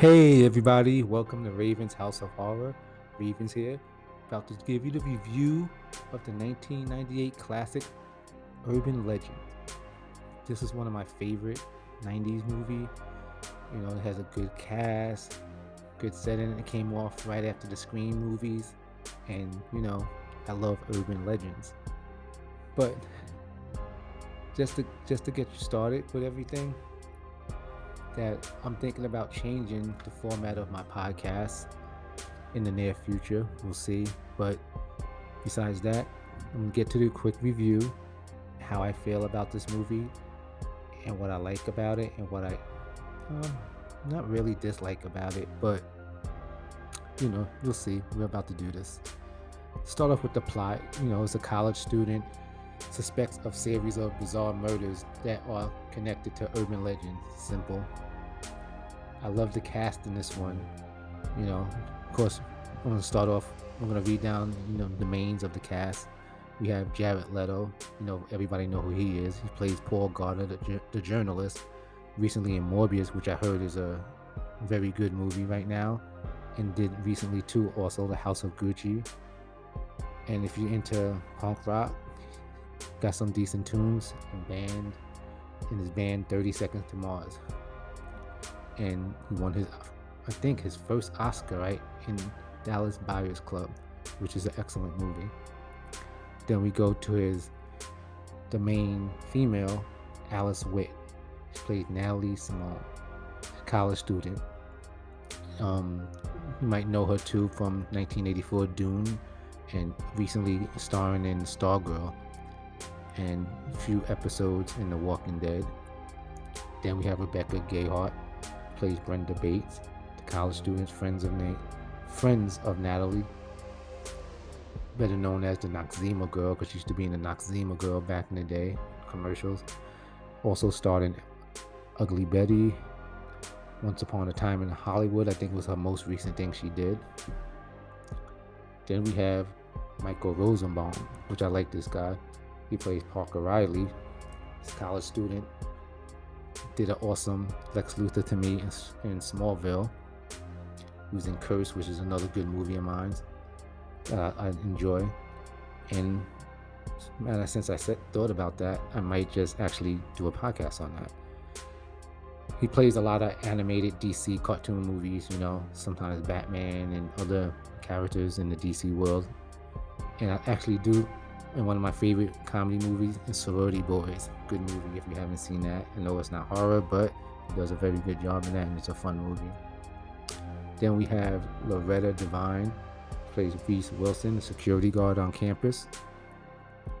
Hey everybody, welcome to Raven's House of Horror. Ravens here, about to give you the review of the 1998 classic Urban Legend. This is one of my favorite 90s movie. You know, it has a good cast, good setting. It came off right after the Scream movies, and you know, I love urban legends. But just to just to get you started with everything, that I'm thinking about changing the format of my podcast in the near future. We'll see. But besides that, I'm gonna get to the quick review, how I feel about this movie, and what I like about it, and what I um, not really dislike about it, but you know, you'll see. We're about to do this. Start off with the plot. You know, as a college student suspects of series of bizarre murders that are connected to urban legends. Simple. I love the cast in this one. You know, of course, I'm gonna start off. I'm gonna read down, you know, the mains of the cast. We have Jared Leto. You know, everybody know who he is. He plays Paul Gardner, the, the journalist. Recently in Morbius, which I heard is a very good movie right now, and did recently too. Also, The House of Gucci. And if you're into punk rock, got some decent tunes and band in his band 30 Seconds to Mars. And he won his, I think, his first Oscar, right, in Dallas Buyers Club, which is an excellent movie. Then we go to his, the main female, Alicia Witt. She played Natalie Simone, college student. Um, you might know her too from 1984 Dune and recently starring in Stargirl and a few episodes in The Walking Dead. Then we have Rebecca Gayheart, plays Brenda Bates, the college students, friends of Nate, friends of Natalie, better known as the Noxzema Girl, because she used to be in the Noxzema Girl back in the day commercials. Also starred in Ugly Betty, Once Upon a Time in Hollywood. I think was her most recent thing she did. Then we have Michael Rosenbaum, which I like this guy. He plays Parker Riley, he's a college student. Did an awesome Lex Luthor to me in, in Smallville. He was in Curse, which is another good movie of mine uh, I enjoy. And man, since I said, thought about that, I might just actually do a podcast on that. He plays a lot of animated DC cartoon movies, you know, sometimes Batman and other characters in the DC world. And I actually do and one of my favorite comedy movies is Sorority Boys. Good movie if you haven't seen that. I know it's not horror, but he does a very good job in that, and it's a fun movie. Then we have Loretta Devine, plays Reese Wilson, the security guard on campus.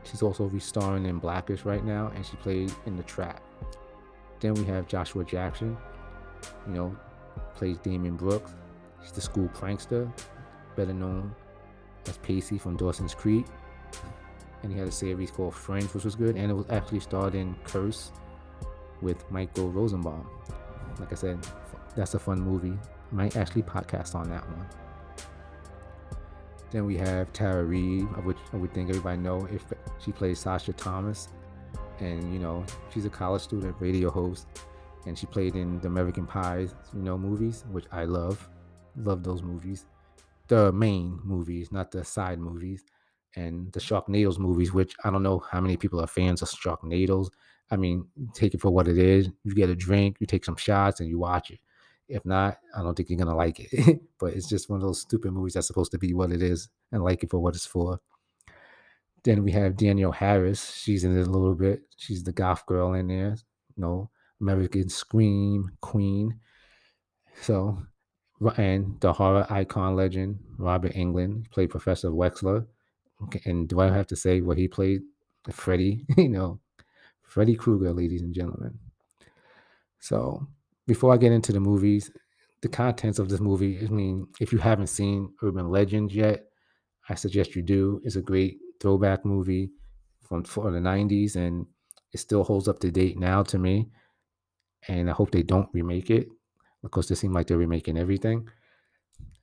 She's also restarring in Blackish right now, and she played in The Trap. Then we have Joshua Jackson, you know, plays Damien Brooks. He's the school prankster, better known as Pacey from Dawson's Creek and he had a series called Fringe, which was good, and it was actually starred in Curse with Michael Rosenbaum. Like I said, that's a fun movie. Might actually podcast on that one. Then we have Tara Reid, of which I would think everybody know if she plays Sasha Thomas, and you know she's a college student, radio host, and she played in the American Pies, you know, movies, which I love. Love those movies. The main movies, not the side movies and the Sharknadoes movies, which I don't know how many people are fans of Sharknadoes. I mean, take it for what it is. You get a drink, you take some shots, and you watch it. If not, I don't think you're gonna like it. but it's just one of those stupid movies that's supposed to be what it is and like it for what it's for. Then we have Danielle Harris. She's in it a little bit. She's the goth girl in there. Know, American Scream Queen. So, and the horror icon legend Robert Englund played Professor Wexler Okay, and do I have to say what he played? Freddy, you know, Freddy Krueger, ladies and gentlemen. So before I get into the movies, the contents of this movie, I mean, if you haven't seen Urban Legends yet, I suggest you do. It's a great throwback movie from for the 90s and it still holds up to date now to me. And I hope they don't remake it. because course, they seem like they're remaking everything.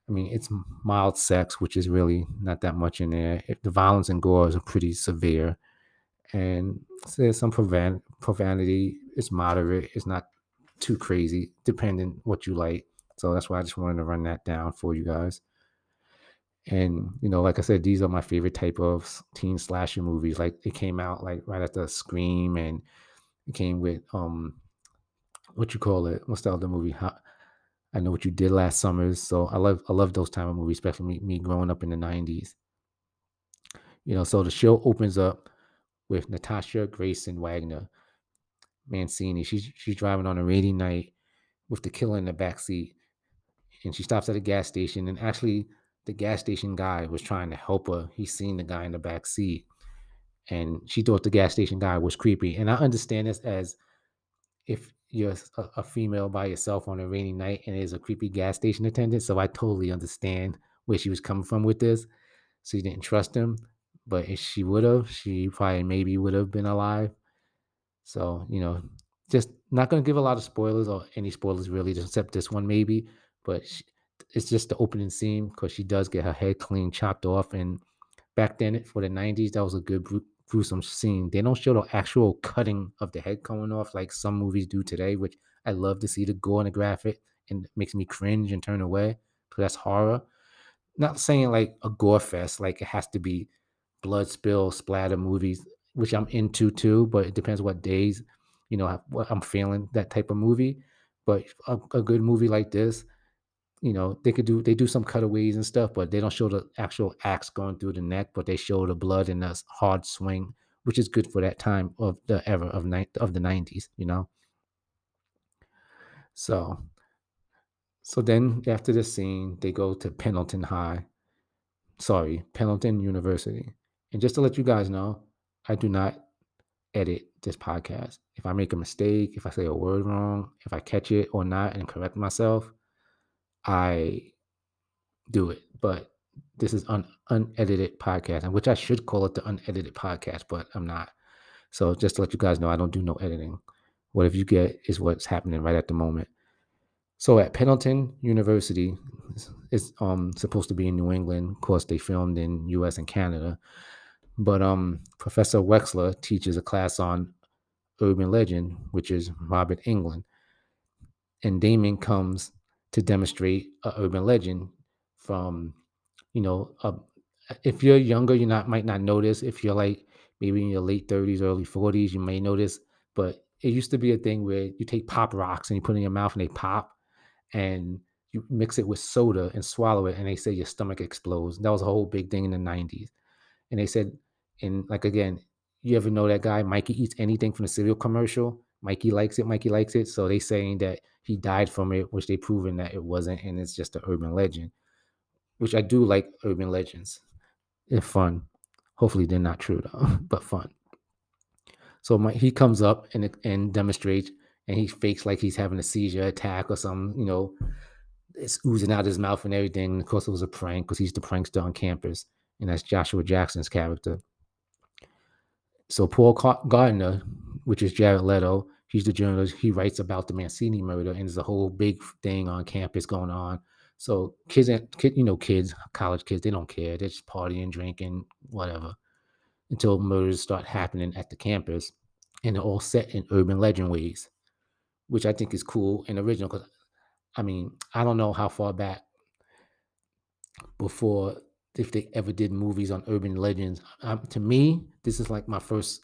I mean, it's mild sex, which is really not that much in there. If the violence and gore is pretty severe, and there's some profanity. It's moderate. It's not too crazy, depending what you like. So that's why I just wanted to run that down for you guys. And you know, like I said, these are my favorite type of teen slasher movies. Like it came out like right after Scream, and it came with um, what you call it? What's the other movie? I know what you did last summers. So I love I love those type of movies, especially me, me growing up in the '90s. You know, so the show opens up with Natasha Gregson Wagner Mancini. She's she's driving on a rainy night with the killer in the back seat, and she stops at a gas station. And actually, the gas station guy was trying to help her. He's seen the guy in the back seat, and she thought the gas station guy was creepy. And I understand this as if you're a, a female by yourself on a rainy night and there's a creepy gas station attendant. So I totally understand where she was coming from with this. So she didn't trust him, but if she would have, she probably maybe would have been alive. So, you know, just not going to give a lot of spoilers or any spoilers really, except this one maybe. But she, it's just the opening scene because she does get her head clean chopped off. And back then, for the 90s, that was a good gruesome scene. They don't show the actual cutting of the head coming off like some movies do today, which I love to see the gore and the graphic and makes me cringe and turn away because that's horror. Not saying like a gore fest, like it has to be blood spill splatter movies, which I'm into too, but it depends what days, you know, what I'm feeling that type of movie. But a, a good movie like this, you know, they could do they do some cutaways and stuff, but they don't show the actual axe going through the neck, but they show the blood and the hard swing, which is good for that time of the era of night of the nineties, you know. So so then after the scene, they go to Pendleton High. Sorry, Pendleton University. And just to let you guys know, I do not edit this podcast. If I make a mistake, if I say a word wrong, if I catch it or not and correct myself, I do it. But this is an unedited podcast, which I should call it the unedited podcast, but I'm not. So just to let you guys know, I don't do no editing. Whatever you get is what's happening right at the moment. So at Pendleton University, it's um supposed to be in New England. Of course, they filmed in U.S. and Canada, but um Professor Wexler teaches a class on urban legend, which is Robert Englund, and Damon comes to demonstrate a urban legend from you know uh, if you're younger you not might not notice. If you're like maybe in your late 30s early 40s you may notice. But it used to be a thing where you take pop rocks and you put it in your mouth and they pop and you mix it with soda and swallow it and they say your stomach explodes. That was a whole big thing in the 90s and they said and like again you ever know that guy? Mikey eats anything from the cereal commercial mikey likes it mikey likes it so they saying that he died from it, which they proven that it wasn't, and it's just an urban legend. Which I do like urban legends. They're fun. Hopefully they're not true though, but fun. So my, he comes up and and demonstrates, and he fakes like he's having a seizure attack or something. You know, it's oozing out his mouth and everything. And of course, it was a prank because he's the prankster on campus, and that's Joshua Jackson's character. So Paul Gardner, which is Jared Leto, he's the journalist. He writes about the Mancini murder, and there's a whole big thing on campus going on. So kids, you know, kids, college kids, they don't care. They're just partying, drinking, whatever, until murders start happening at the campus, and they're all set in urban legend ways, which I think is cool and original. Because, I mean, I don't know how far back before if they ever did movies on urban legends. Um, to me, this is like my first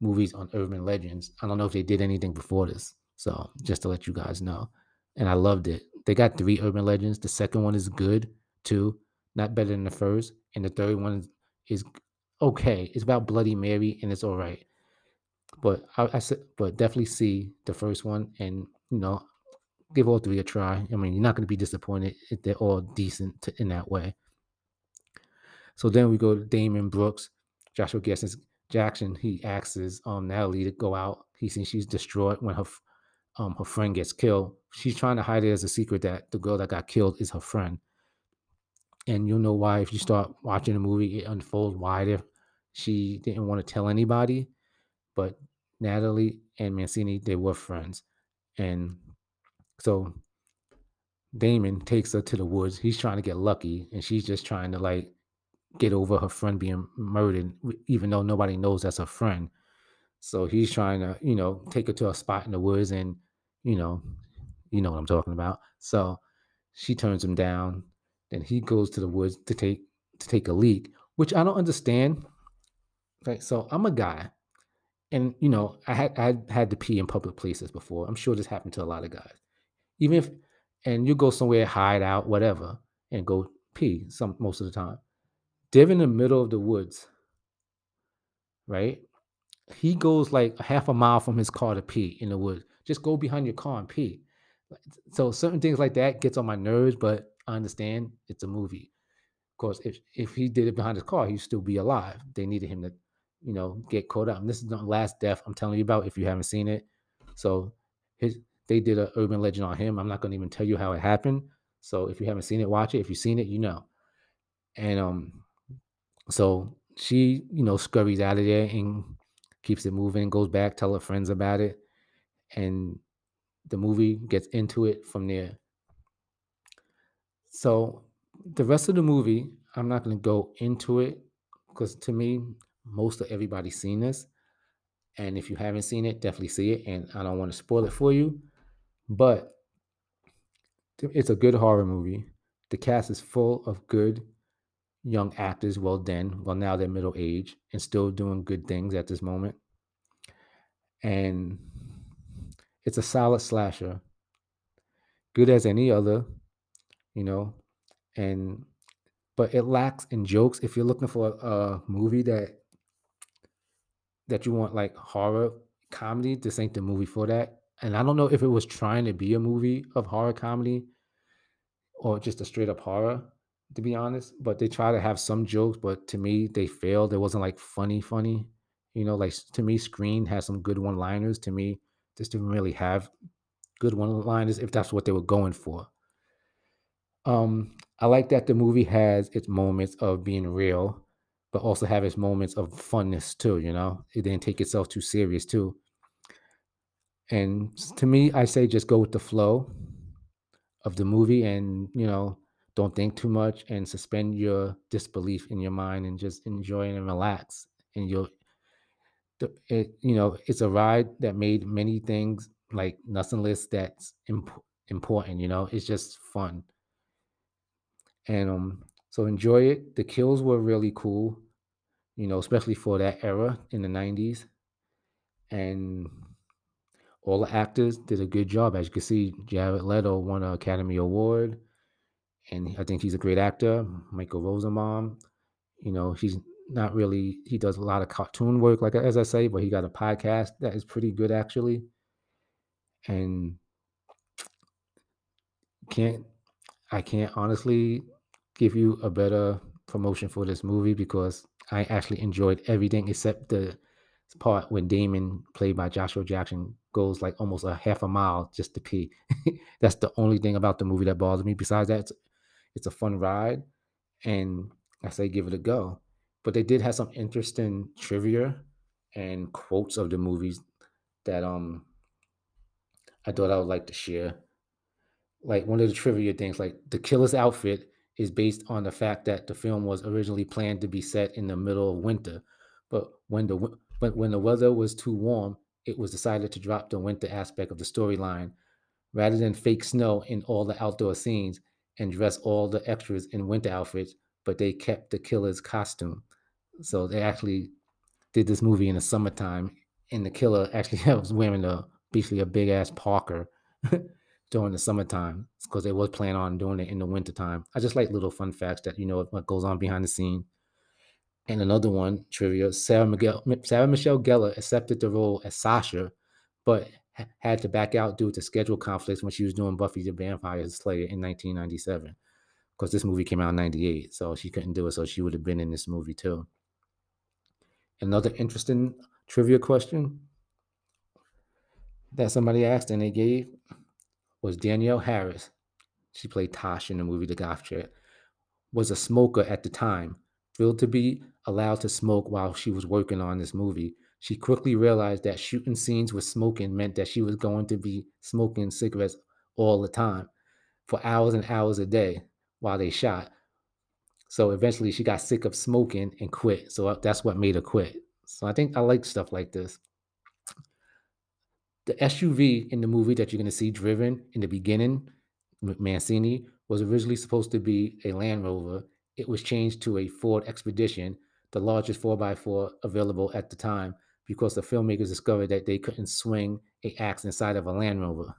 movies on urban legends. I don't know if they did anything before this. So just to let you guys know. And I loved it. They got three urban legends. The second one is good too, not better than the first. And the third one is okay. It's about Bloody Mary and it's all right. But I, I said, but definitely see the first one and you know, give all three a try. I mean, you're not going to be disappointed if they're all decent to, in that way. So then we go to Damon Brooks, Joshua Jackson's Jackson, he asks um Natalie to go out. He thinks she's distraught when her um her friend gets killed. She's trying to hide it as a secret that the girl that got killed is her friend. And you'll know why if you start watching the movie, it unfolds why if she didn't want to tell anybody. But Natalie and Mancini, they were friends. And so Damon takes her to the woods. He's trying to get lucky, and she's just trying to like get over her friend being murdered, even though nobody knows that's her friend. So he's trying to, you know, take her to a spot in the woods, and you know, you know what I'm talking about. So She turns him down. Then he goes to the woods to take to take a leak, which I don't understand. Right. So I'm a guy. And you know, I had I had, had to pee in public places before. I'm sure this happened to a lot of guys. Even if and you go somewhere, hide out, whatever, and go pee some most of the time. They're in the middle of the woods, right? He goes like half a mile from his car to pee in the woods. Just go behind your car and pee. So certain things like that gets on my nerves, but I understand it's a movie. Of course, if if he did it behind his car, he'd still be alive. They needed him to, you know, get caught up. And this is the last death I'm telling you about if you haven't seen it. So his they did an urban legend on him. I'm not going to even tell you how it happened. So if you haven't seen it, watch it. If you've seen it, you know. And um, so she, you know, scurries out of there and keeps it moving, goes back, tell her friends about it, and the movie gets into it from there. So the rest of the movie, I'm not going to go into it because to me, most of everybody's seen this. And if you haven't seen it, definitely see it. And I don't want to spoil it for you, but it's a good horror movie. The cast is full of good young actors, well done. Well, now they're middle age and still doing good things at this moment. And it's a solid slasher, good as any other, you know, and but it lacks in jokes. If you're looking for a movie that that you want like horror comedy, this ain't the movie for that. And I don't know if it was trying to be a movie of horror comedy or just a straight up horror, to be honest. But they try to have some jokes, but to me, they failed. It wasn't like funny, funny. You know, like to me, Scream has some good one liners. To me, this didn't really have good one liners if that's what they were going for. Um, I like that the movie has its moments of being real, but also have its moments of funness too. You know, it didn't take itself too serious too. And to me, I say just go with the flow of the movie, and you know, don't think too much, and suspend your disbelief in your mind, and just enjoy and relax. And you'll, it, you know, it's a ride that made many things like nothing less that's imp- important. You know, it's just fun. And um so enjoy it. The kills were really cool you know especially for that era in the 90s and all the actors did a good job. As you can see jared leto won an academy award and i think he's a great actor michael rosenbaum you know he's not really he does a lot of cartoon work like as i say but he got a podcast that is pretty good actually and can't i can't honestly give you a better promotion for this movie because I actually enjoyed everything except the part when Damon, played by Joshua Jackson, goes like almost a half a mile just to pee. That's the only thing about the movie that bothers me. Besides that, it's, a fun ride, and I say give it a go. But they did have some interesting trivia and quotes of the movies that um I thought I would like to share. Like one of the trivia things, like the killer's outfit is based on the fact that the film was originally planned to be set in the middle of winter, but when the but when the weather was too warm, it was decided to drop the winter aspect of the storyline rather than fake snow in all the outdoor scenes and dress all the extras in winter outfits, but they kept the killer's costume. So they actually did this movie in the summertime, and the killer actually was wearing a basically a big ass Parker during the summertime because they was planning on doing it in the wintertime. I just like little fun facts that you know what goes on behind the scene. And another one trivia: Sarah Miguel, Sarah Michelle Gellar accepted the role as Sasha, but had to back out due to schedule conflicts when she was doing Buffy the Vampire Slayer in 1997. Because this movie came out in 98, so she couldn't do it, so she would have been in this movie too. Another interesting trivia question that somebody asked and they gave was Danielle Harris. She played Tosh in the movie The Goth Chick. Was a smoker at the time. Thrilled to be allowed to smoke while she was working on this movie. She quickly realized that shooting scenes with smoking meant that she was going to be smoking cigarettes all the time for hours and hours a day while they shot. So eventually she got sick of smoking and quit. So uh, that's what made her quit. So I think I like stuff like this the SUV in the movie that you're going to see driven in the beginning, Mancini, was originally supposed to be a Land Rover. It was changed to a Ford Expedition, the largest 4x4 available at the time, because the filmmakers discovered that they couldn't swing a axe inside of a Land Rover.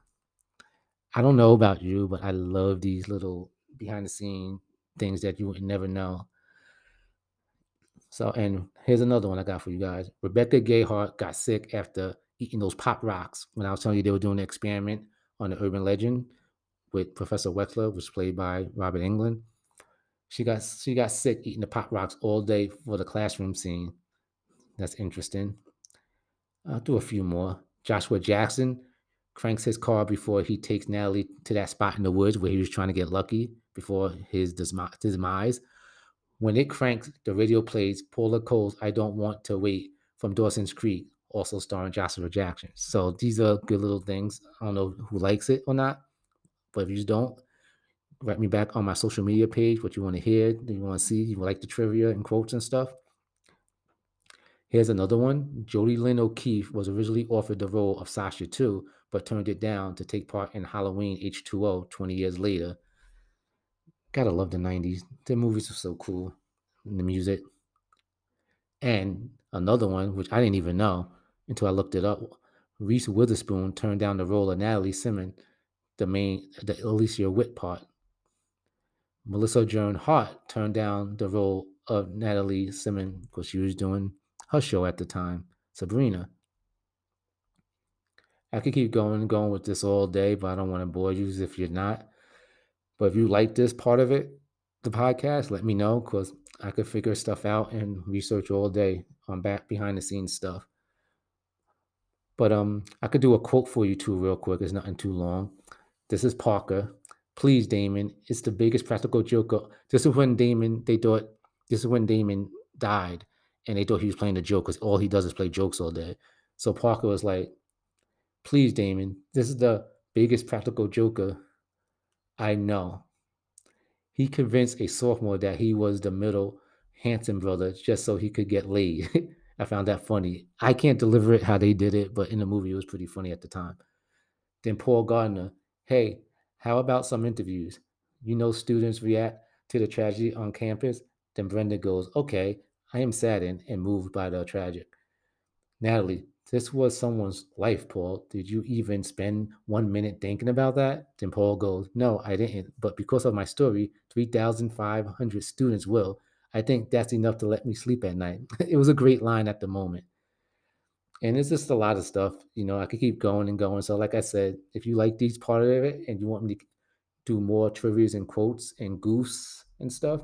I don't know about you, but I love these little behind the scene things that you would never know. So, and here's another one I got for you guys. Rebecca Gayheart got sick after eating those pop rocks when I was telling you they were doing an experiment on the urban legend with Professor Wexler, was played by Robert Englund. She got she got sick eating the pop rocks all day for the classroom scene. That's interesting. I'll do a few more. Joshua Jackson cranks his car before he takes Natalie to that spot in the woods where he was trying to get lucky before his demise. When it cranks, the radio plays Paula Cole's I Don't Want to Wait from Dawson's Creek, also starring Joshua Jackson. So these are good little things. I don't know who likes it or not, but if you don't, write me back on my social media page what you want to hear, do you want to see, you like the trivia and quotes and stuff. Here's another one. Jodie Lyn O'Keefe was originally offered the role of Sasha too, but turned it down to take part in Halloween H2O 20 years later. Gotta love the 90s. The movies were so cool. And the music. And another one, which I didn't even know until I looked it up. Reese Witherspoon turned down the role of Natalie Simon, the main, the Alicia Witt part. Melissa Joan Hart turned down the role of Natalie Simon because she was doing her show at the time, Sabrina. I could keep going and going with this all day, but I don't want to bore you if you're not. But if you like this part of it, the podcast, let me know because I could figure stuff out and research all day on back behind the scenes stuff. But um, I could do a quote for you too, real quick. It's nothing too long. This is Parker. Please, Damon. It's the biggest practical joke. This is when Damon. They thought this is when Damon died, and they thought he was playing a joke because all he does is play jokes all day. So Parker was like, "Please, Damon. This is the biggest practical joker I know." He convinced a sophomore that he was the middle Hanson brother just so he could get laid. I found that funny. I can't deliver it how they did it, but in the movie it was pretty funny at the time. Then Paul Gardner, hey, how about some interviews? You know, students react to the tragedy on campus. Then Brenda goes, okay, I am saddened and moved by the tragic. Natalie, this was someone's life, Paul. Did you even spend one minute thinking about that? Then Paul goes, No, I didn't. But because of my story, 3,500 students will. I think that's enough to let me sleep at night. it was a great line at the moment. And it's just a lot of stuff. You know, I could keep going and going. So, like I said, if you like these part of it and you want me to do more trivias and quotes and goofs and stuff,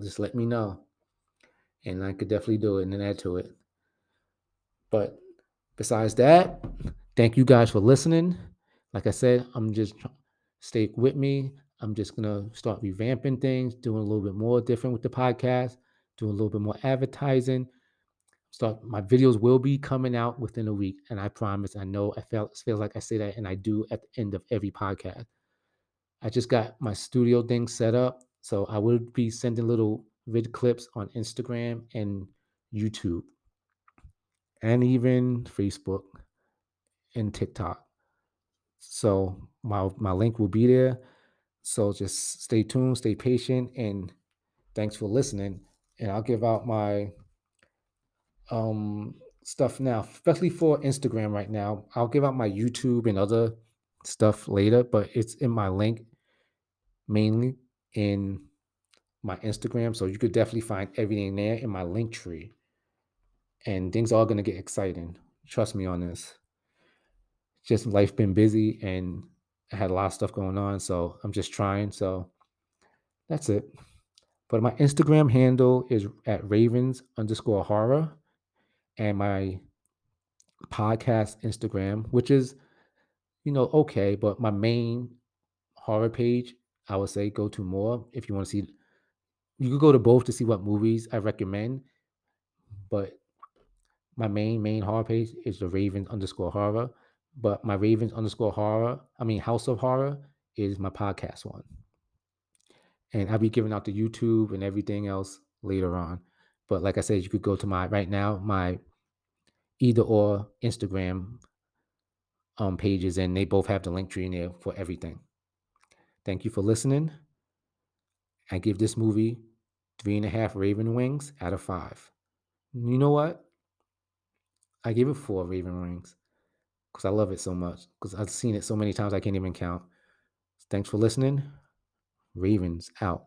just let me know. And I could definitely do it and then add to it. But besides that, thank you guys for listening. Like I said, I'm just stay with me. I'm just gonna start revamping things, doing a little bit more different with the podcast, doing a little bit more advertising. Start my videos will be coming out within a week, and I promise. I know I feel feels like I say that, and I do at the end of every podcast. I just got my studio thing set up, so I will be sending little vid clips on Instagram and YouTube and even Facebook and TikTok. So my my link will be there. So just stay tuned, stay patient, and thanks for listening. And I'll give out my um stuff now, especially for Instagram right now. I'll give out my YouTube and other stuff later, but it's in my link mainly in my Instagram. So you could definitely find everything there in my link tree and things are to get exciting. Trust me on this. Just life been busy and I had a lot of stuff going on, so I'm just trying. So that's it. But my Instagram handle is at Ravens underscore horror, and my podcast Instagram, which is, you know, okay, but my main horror page, I would say go to more if you want to see. You could go to both to see what movies I recommend, but my main main horror page is the Ravens underscore horror, but my Ravens underscore horror, I mean House of Horror, is my podcast one. And I'll be giving out the YouTube and everything else later on. But like I said, you could go to my right now my either or Instagram um pages, and they both have the link tree in there for everything. Thank you for listening. I give this movie three and a half Raven Wings out of five. You know what? I give it four Raven Wings because I love it so much. Because I've seen it so many times I can't even count. Thanks for listening. Ravens out.